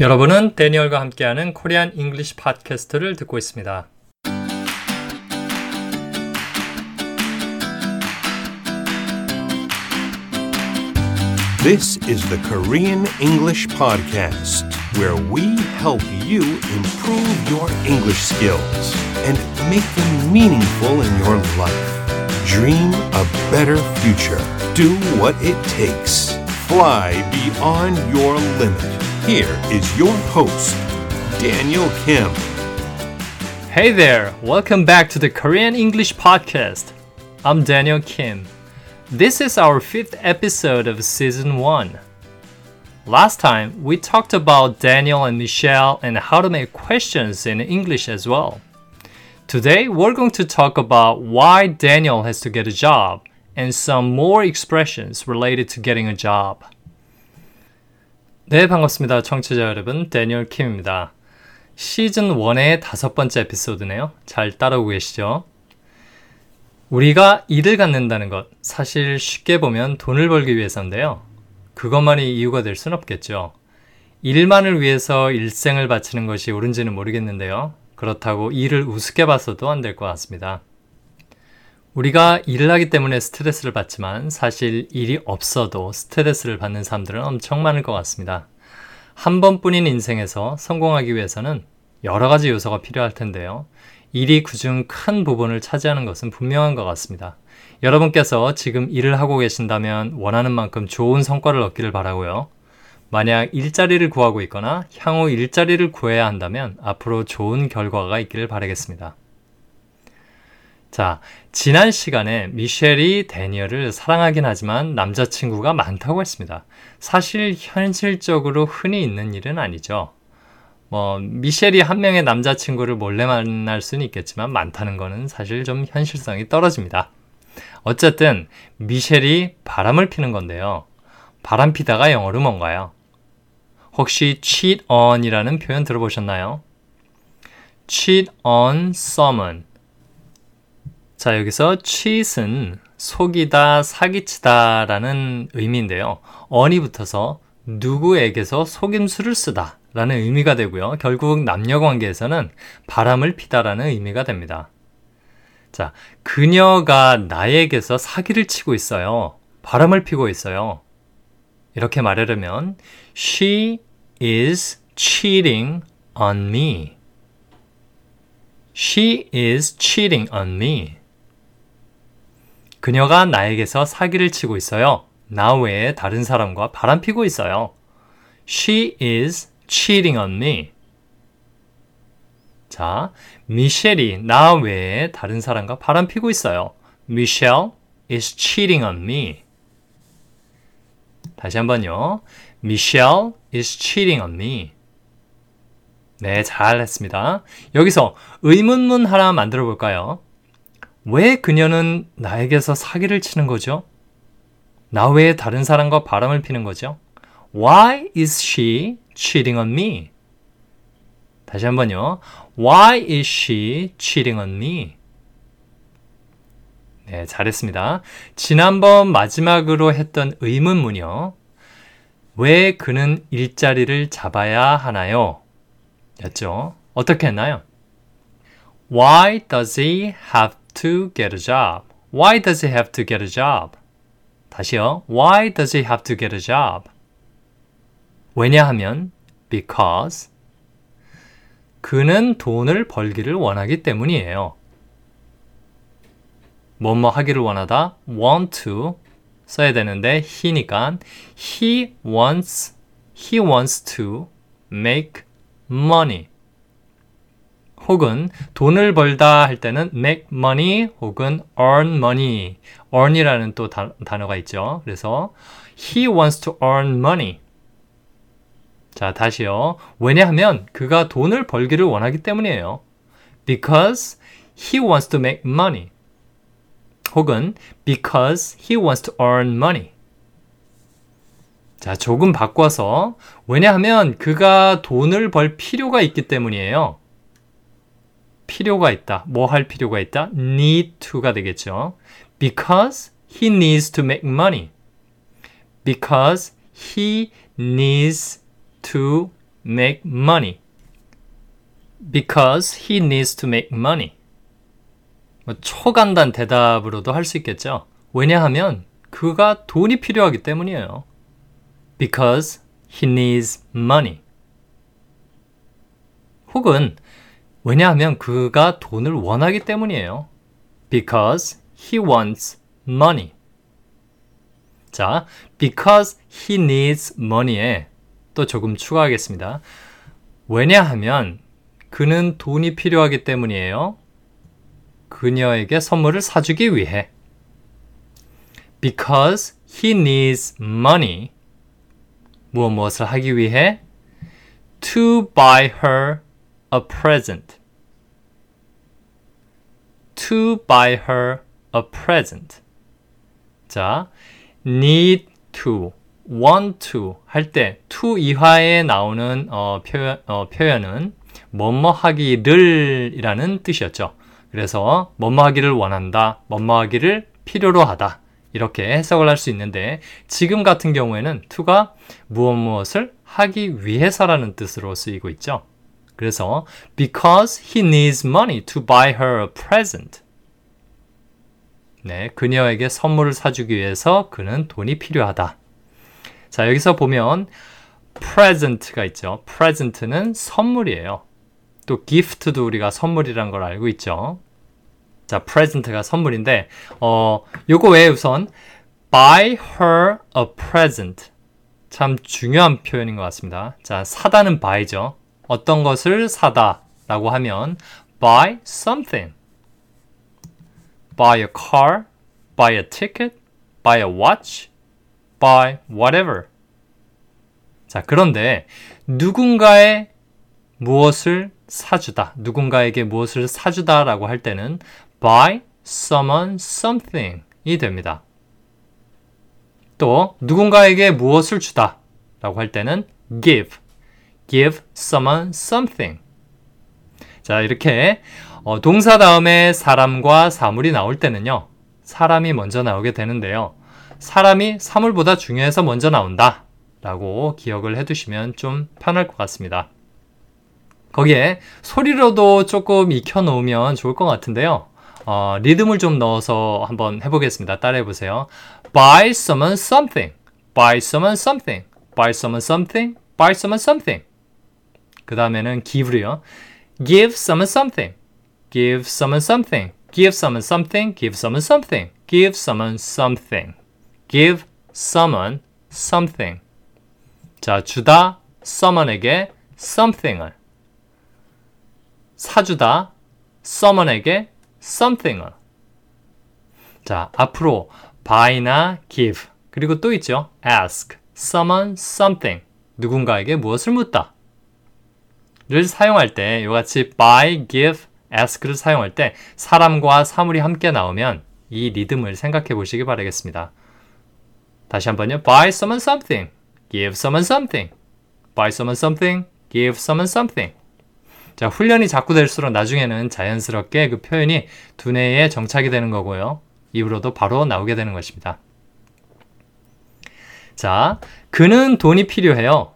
여러분은 데니얼과 함께하는 코리안 잉글리시 팟캐스트를 듣고 있습니다. This is the Korean English Podcast, where we help you improve your English skills and make them meaningful in your life. Dream a better future. Do what it takes. Fly beyond your limit. Here is your host, Daniel Kim. Hey there! Welcome back to the Korean English Podcast. I'm Daniel Kim. This is our fifth episode of season 1. Last time, we talked about Daniel and Michelle and how to make questions in English as well. Today, we're going to talk about why Daniel has to get a job and some more expressions related to getting a job. 네, 반갑습니다. 청취자 여러분, 데니얼 킴입니다. 시즌 1의 다섯 번째 에피소드네요. 잘 따라오고 계시죠? 우리가 일을 갖는다는 것, 사실 쉽게 보면 돈을 벌기 위해서인데요. 그것만이 이유가 될 순 없겠죠. 일만을 위해서 일생을 바치는 것이 옳은지는 모르겠는데요. 그렇다고 일을 우습게 봐서도 안 될 것 같습니다. 우리가 일을 하기 때문에 스트레스를 받지만 사실 일이 없어도 스트레스를 받는 사람들은 엄청 많을 것 같습니다. 한 번뿐인 인생에서 성공하기 위해서는 여러 가지 요소가 필요할 텐데요. 일이 그중 큰 부분을 차지하는 것은 분명한 것 같습니다. 여러분께서 지금 일을 하고 계신다면 원하는 만큼 좋은 성과를 얻기를 바라고요. 만약 일자리를 구하고 있거나 향후 일자리를 구해야 한다면 앞으로 좋은 결과가 있기를 바라겠습니다. 자, 지난 시간에 미셸이 데니얼을 사랑하긴 하지만 남자친구가 많다고 했습니다. 사실 현실적으로 흔히 있는 일은 아니죠. 뭐, 미셸이 한 명의 남자친구를 몰래 만날 수는 있겠지만 많다는 거는 사실 좀 현실성이 떨어집니다. 어쨌든, 미셸이 바람을 피는 건데요. 바람 피다가 영어로 뭔가요? 혹시 cheat on 이라는 표현 들어보셨나요? cheat on someone. 자, 여기서 cheat은 속이다, 사기치다 라는 의미인데요. on이 붙어서 누구에게서 속임수를 쓰다 라는 의미가 되고요. 결국 남녀 관계에서는 바람을 피다 라는 의미가 됩니다. 자, 그녀가 나에게서 사기를 치고 있어요. 바람을 피고 있어요. 이렇게 말하려면 she is cheating on me. She is cheating on me. 그녀가 나에게서 사기를 치고 있어요. 나 외에 다른 사람과 바람피고 있어요. She is cheating on me. 자, 미셸이 나 외에 다른 사람과 바람피고 있어요. Michelle is cheating on me. 다시 한번요. Michelle is cheating on me. 네, 잘 했습니다. 여기서 의문문 하나 만들어 볼까요? 왜 그녀는 나에게서 사기를 치는 거죠? 나 외에 다른 사람과 바람을 피는 거죠? Why is she cheating on me? 다시 한번요. Why is she cheating on me? 네, 잘했습니다. 지난번 마지막으로 했던 의문문이요. 왜 그는 일자리를 잡아야 하나요? 였죠. 어떻게 했나요? Why does he have to get a job? Why does he have to get a job? 다시요. Why does he have to get a job? 왜냐하면 because 그는 돈을 벌기를 원하기 때문이에요. 뭐뭐 하기를 원하다 want to 써야 되는데 he니까 he wants he wants to make money 혹은 돈을 벌다 할 때는 make money 혹은 earn money. earn이라는 또 다, 단어가 있죠. 그래서 he wants to earn money. 자, 다시요. 왜냐하면 그가 돈을 벌기를 원하기 때문이에요. Because he wants to make money. 혹은 because he wants to earn money. 자, 조금 바꿔서 왜냐하면 그가 돈을 벌 필요가 있기 때문이에요. 필요가 있다. 뭐 할 필요가 있다? need to가 되겠죠. Because he needs to make money. Because he needs to make money. Because he needs to make money. 뭐 초간단 대답으로도 할 수 있겠죠. 왜냐하면 그가 돈이 필요하기 때문이에요. Because he needs money. 혹은 왜냐하면 그가 돈을 원하기 때문이에요. Because he wants money. 자, because he needs money에 또 조금 추가하겠습니다. 왜냐하면 그는 돈이 필요하기 때문이에요. 그녀에게 선물을 사주기 위해. Because he needs money. 무엇 무엇을 하기 위해 to buy her a present. to buy her a present. 자, need to, want to 할 때 to 이하에 나오는 어, 표현, 어, 표현은 뭐뭐 하기를 이라는 뜻이었죠. 그래서 뭐뭐 하기를 원한다, 뭐뭐 하기를 필요로 하다. 이렇게 해석을 할 수 있는데 지금 같은 경우에는 to가 무엇 무엇을 하기 위해서라는 뜻으로 쓰이고 있죠. 그래서 because he needs money to buy her a present. 네, 그녀에게 선물을 사주기 위해서 그는 돈이 필요하다. 자, 여기서 보면 present가 있죠. present는 선물이에요. 또 gift도 우리가 선물이란 걸 알고 있죠. 자, present가 선물인데 어, 요거 외에 우선 buy her a present. 참 중요한 표현인 것 같습니다. 자, 사다는 buy죠. 어떤 것을 사다 라고 하면 buy something. buy a car, buy a ticket, buy a watch, buy whatever. 자, 그런데 누군가의 무엇을 사주다, 누군가에게 무엇을 사주다 라고 할 때는 buy someone something이 됩니다. 또 누군가에게 무엇을 주다 라고 할 때는 give, give someone something. 자, 이렇게 어, 동사 다음에 사람과 사물이 나올 때는요. 사람이 먼저 나오게 되는데요. 사람이 사물보다 중요해서 먼저 나온다. 라고 기억을 해 두시면 좀 편할 것 같습니다. 거기에 소리로도 조금 익혀 놓으면 좋을 것 같은데요. 어, 리듬을 좀 넣어서 한번 해보겠습니다. 따라해 보세요. Buy someone something. Buy someone something. Buy someone something. Buy someone something. 그 다음에는 give로요. Give someone something. Give someone something. Give someone something. Give someone something. Give someone something. Give someone something. 자, 주다 someone에게 something을. 사주다 someone에게 something을. 자, 앞으로 buy나 give 그리고 또 있죠. ask someone something 누군가에게 무엇을 묻다 를 사용할 때 이같이 buy, give, ask를 사용할 때 사람과 사물이 함께 나오면 이 리듬을 생각해 보시기 바라겠습니다. 다시 한번요. buy someone something, give someone something, buy someone something, give someone something. 자, 훈련이 자꾸 될수록 나중에는 자연스럽게 그 표현이 두뇌에 정착이 되는 거고요. 입으로도 바로 나오게 되는 것입니다. 자, 그는 돈이 필요해요.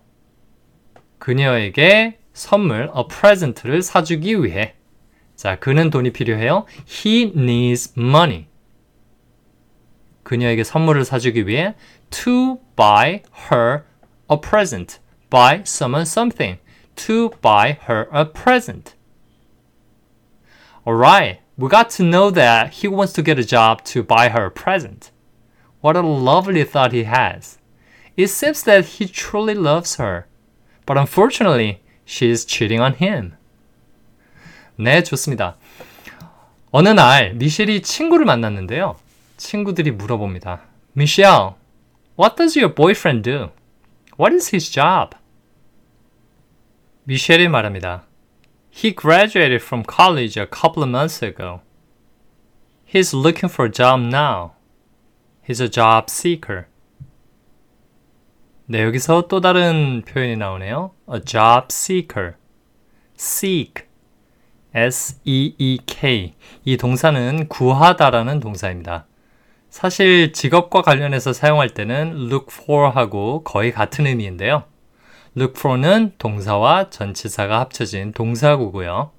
그녀에게 선물, a present를 사주기 위해. 자, 그는 돈이 필요해요. He needs money. 그녀에게 선물을 사주기 위해 to buy her a present. buy someone something. to buy her a present. Alright, we got to know that he wants to get a job to buy her a present. What a lovely thought he has. It seems that he truly loves her. But unfortunately, she is cheating on him. 네, 좋습니다. 어느 날 미셸이 친구를 만났는데요. 친구들이 물어봅니다. Michelle, what does your boyfriend do? What is his job? 미셸이 말합니다. He graduated from college a couple of months ago. He's looking for a job now. He's a job seeker. 네, 여기서 또 다른 표현이 나오네요. A job seeker. seek. S-E-E-K. 이 동사는 구하다라는 동사입니다. 사실 직업과 관련해서 사용할 때는 look for 하고 거의 같은 의미인데요. look for는 동사와 전치사가 합쳐진 동사구고요.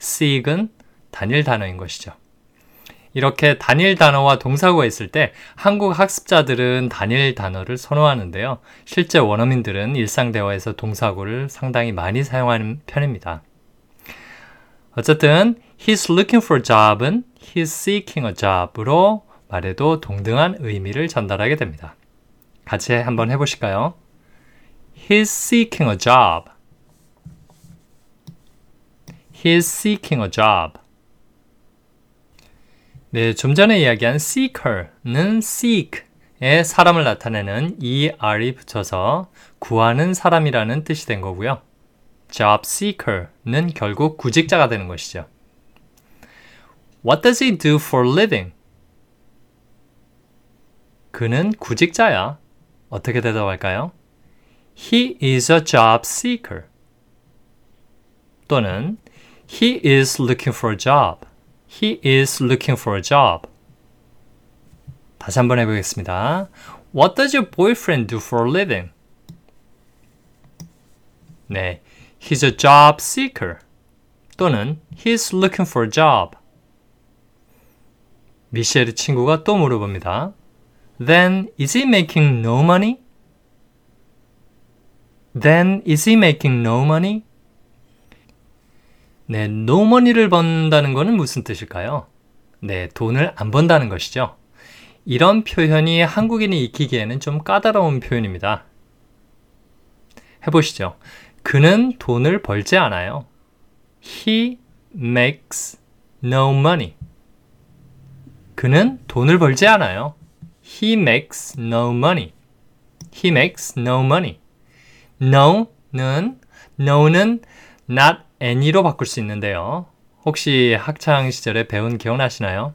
seek은 단일 단어인 것이죠. 이렇게 단일 단어와 동사구가 있을 때 한국 학습자들은 단일 단어를 선호하는데요. 실제 원어민들은 일상 대화에서 동사구를 상당히 많이 사용하는 편입니다. 어쨌든 he's looking for a job은 he's seeking a job으로 말해도 동등한 의미를 전달하게 됩니다. 같이 한번 해보실까요? He's seeking a job. He's seeking a job. 네, 좀 전에 이야기한 seeker는 seek에 사람을 나타내는 er이 붙여서 구하는 사람이라는 뜻이 된 거고요. job seeker는 결국 구직자가 되는 것이죠. What does he do for living? 그는 구직자야. 어떻게 대답할까요? He is a job seeker. 또는 He is looking for a job. He is looking for a job. 다시 한번 해보겠습니다. What does your boyfriend do for a living? 네, he's a job seeker. 또는 he's looking for a job. 미셸의 친구가 또 물어봅니다. Then is he making no money? Then is he making no money? 네, no money를 번다는 것은 무슨 뜻일까요? 네, 돈을 안 번다는 것이죠. 이런 표현이 한국인이 익히기에는 좀 까다로운 표현입니다. 해보시죠. 그는 돈을 벌지 않아요. He makes no money. 그는 돈을 벌지 않아요. He makes no money. He makes no money. no는 no는 not any로 바꿀 수 있는데요. 혹시 학창 시절에 배운 기억나시나요?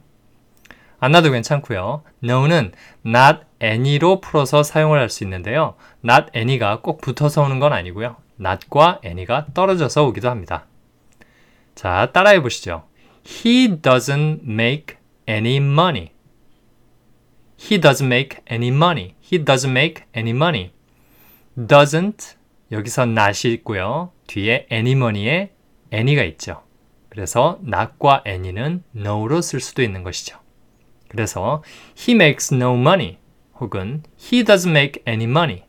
안 나도 괜찮고요. no는 not any로 풀어서 사용을 할 수 있는데요. not any가 꼭 붙어서 오는 건 아니고요. not과 any가 떨어져서 오기도 합니다. 자, 따라해 보시죠. He doesn't make any money. He doesn't make any money. He doesn't make any money. doesn't 여기서 not이 있고요. 뒤에 any money에 any가 있죠. 그래서 not과 any는 no로 쓸 수도 있는 것이죠. 그래서 he makes no money 혹은 he doesn't make any money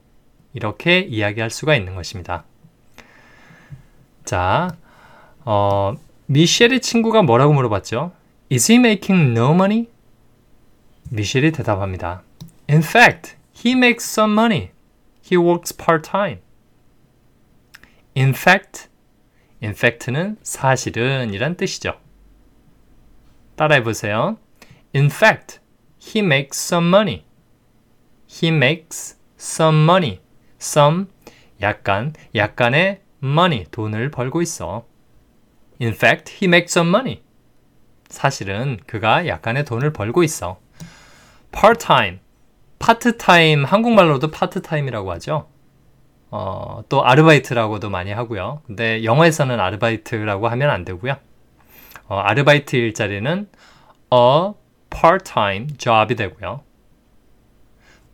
이렇게 이야기할 수가 있는 것입니다. 자, 어, 미셸의 친구가 뭐라고 물어봤죠? Is he making no money? 미셸이 대답합니다. In fact, he makes some money. He works part-time. In fact, in fact는 사실은 이란 뜻이죠. 따라해 보세요. In fact, he makes some money. He makes some money. some 약간 약간의 money 돈을 벌고 있어. In fact, he makes some money. 사실은 그가 약간의 돈을 벌고 있어. part-time, 파트타임 한국말로도 파트타임이라고 하죠. 어, 또 아르바이트라고도 많이 하고요. 근데 영어에서는 아르바이트라고 하면 안 되고요. 어, 아르바이트 일자리는 a part-time job이 되고요.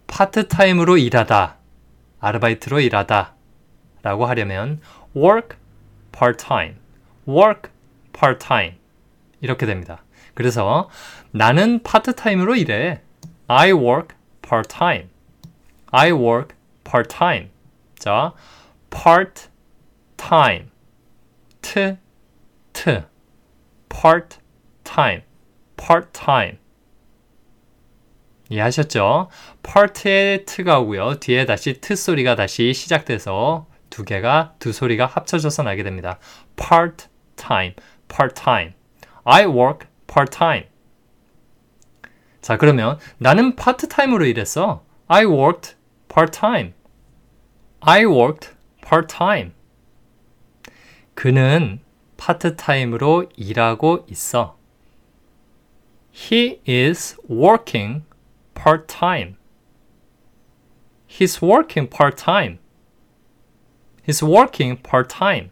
파트타임으로 일하다, 아르바이트로 일하다 라고 하려면 work part-time, work part-time 이렇게 됩니다. 그래서 나는 파트타임으로 일해. I work part-time. I work part-time. 자, part-time. 트, 트. part-time. part-time. 이해하셨죠? part의 트가 오고요. 뒤에 다시 트 소리가 다시 시작돼서 두 개가 두 소리가 합쳐져서 나게 됩니다. part-time. part-time. I work part-time. 자, 그러면 나는 파트타임으로 일했어. I worked part-time. I worked part-time. 그는 파트타임으로 일하고 있어. He is working part-time. He's working part-time. He's working part-time.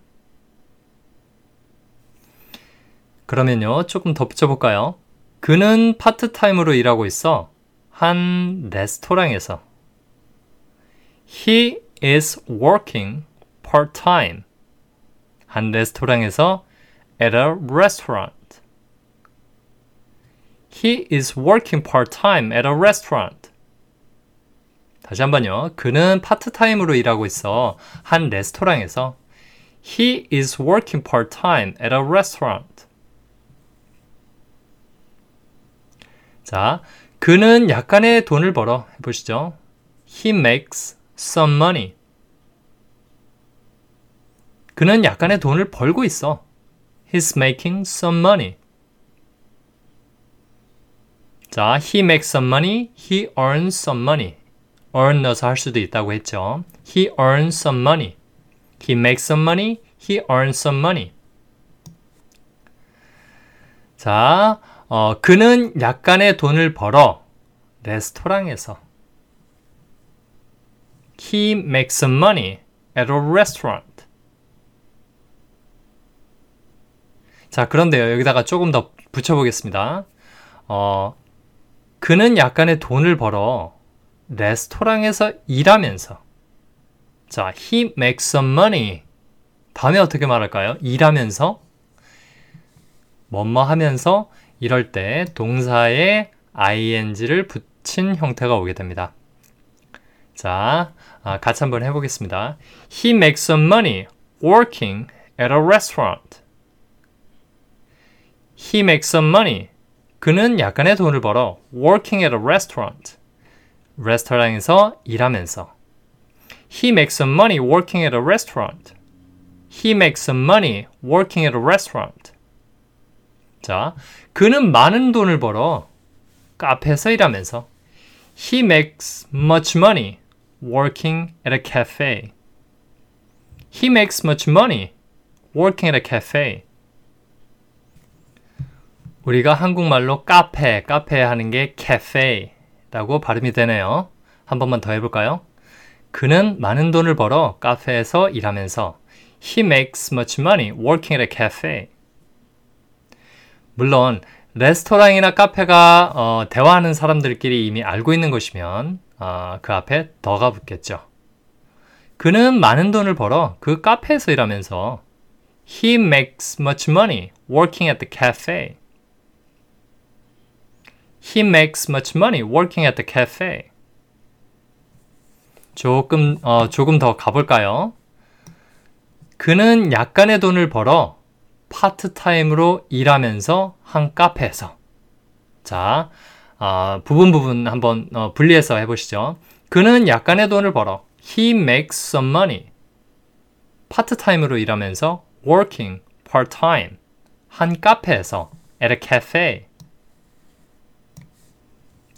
그러면요, 조금 더 붙여볼까요? 그는 파트타임으로 일하고 있어. 한 레스토랑에서. He is working part-time. 한 레스토랑에서 at a restaurant. He is working part-time at a restaurant. 다시 한번요. 그는 파트타임으로 일하고 있어. 한 레스토랑에서. He is working part-time at a restaurant. 자, 그는 약간의 돈을 벌어. 해보시죠. He makes some money. 그는 약간의 돈을 벌고 있어. He's making some money. 자, he makes some money, he earns some money. earn 넣어서 할 수도 있다고 했죠. He earns some money. He makes some money, he earns some money. 자, 어, 그는 약간의 돈을 벌어 레스토랑에서. He makes some money at a restaurant. 자, 그런데요. 여기다가 조금 더 붙여보겠습니다. 어, 그는 약간의 돈을 벌어 레스토랑에서 일하면서. 자, he makes some money. 다음에 어떻게 말할까요? 일하면서. 뭐뭐 하면서 이럴 때 동사에 ing를 붙인 형태가 오게 됩니다. 자, 아, 같이 한번 해보겠습니다. He makes some money working at a restaurant. He makes some money. 그는 약간의 돈을 벌어 working at a restaurant. 레스토랑에서 일하면서. He makes some money working at a restaurant. He makes some money working at a restaurant. 자, 그는 많은 돈을 벌어 카페에서 일하면서. He makes much money working at a cafe. He makes much money working at a cafe. 우리가 한국말로 카페, 카페 하는 게 cafe라고 발음이 되네요. 한 번만 더 해볼까요? 그는 많은 돈을 벌어 카페에서 일하면서 He makes much money working at a cafe. 물론 레스토랑이나 카페가 어, 대화하는 사람들끼리 이미 알고 있는 것이면 어, 그 앞에 더가 붙겠죠. 그는 많은 돈을 벌어 그 카페에서 일하면서 He makes much money working at the cafe. He makes much money working at the cafe. 조금 어, 조금 더 가볼까요? 그는 약간의 돈을 벌어 파트타임으로 일하면서 한 카페에서. 자, 어, 부분 부분 한번 어, 분리해서 해보시죠. 그는 약간의 돈을 벌어. He makes some money. 파트타임으로 일하면서 working part-time. 한 카페에서 at a cafe.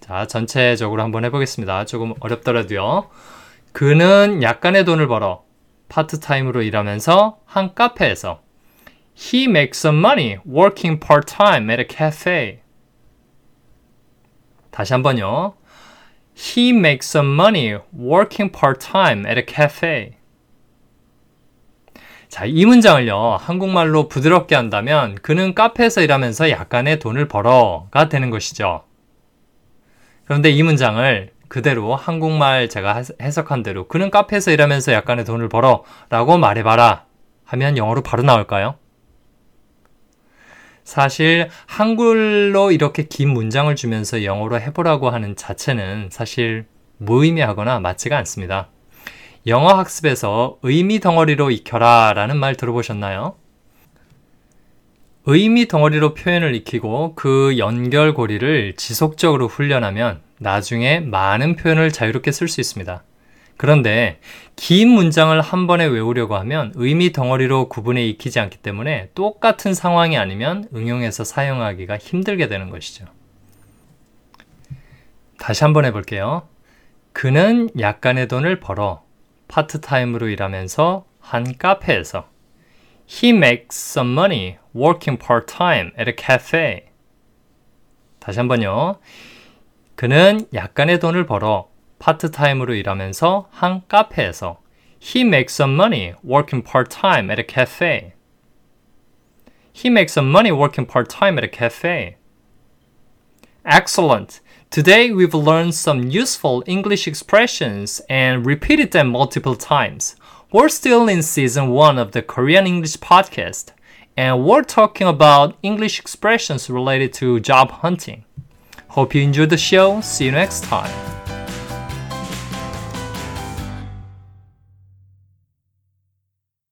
자, 전체적으로 한번 해보겠습니다. 조금 어렵더라도요. 그는 약간의 돈을 벌어 파트타임으로 일하면서 한 카페에서 He makes some money working part-time at a cafe. 다시 한번요. He makes some money working part-time at a cafe. 자, 이 문장을요, 한국말로 부드럽게 한다면, 그는 카페에서 일하면서 약간의 돈을 벌어가 되는 것이죠. 그런데 이 문장을 그대로 한국말 제가 해석한 대로, 그는 카페에서 일하면서 약간의 돈을 벌어 라고 말해봐라 하면 영어로 바로 나올까요? 사실 한글로 이렇게 긴 문장을 주면서 영어로 해보라고 하는 자체는 사실 무의미하거나 맞지가 않습니다. 영어 학습에서 의미 덩어리로 익혀라 라는 말 들어보셨나요? 의미 덩어리로 표현을 익히고 그 연결고리를 지속적으로 훈련하면 나중에 많은 표현을 자유롭게 쓸 수 있습니다. 그런데 긴 문장을 한 번에 외우려고 하면 의미 덩어리로 구분해 익히지 않기 때문에 똑같은 상황이 아니면 응용해서 사용하기가 힘들게 되는 것이죠. 다시 한번 해볼게요. 그는 약간의 돈을 벌어 파트타임으로 일하면서 한 카페에서 He makes some money working part-time at a cafe. 다시 한번요. 그는 약간의 돈을 벌어 파트타임으로 일하면서 한 카페에서 He makes some money working part-time at a cafe. He makes some money working part-time at a cafe. Excellent! Today we've learned some useful English expressions and repeated them multiple times. We're still in season one of the Korean English podcast, and we're talking about English expressions related to job hunting. Hope you enjoyed the show. See you next time.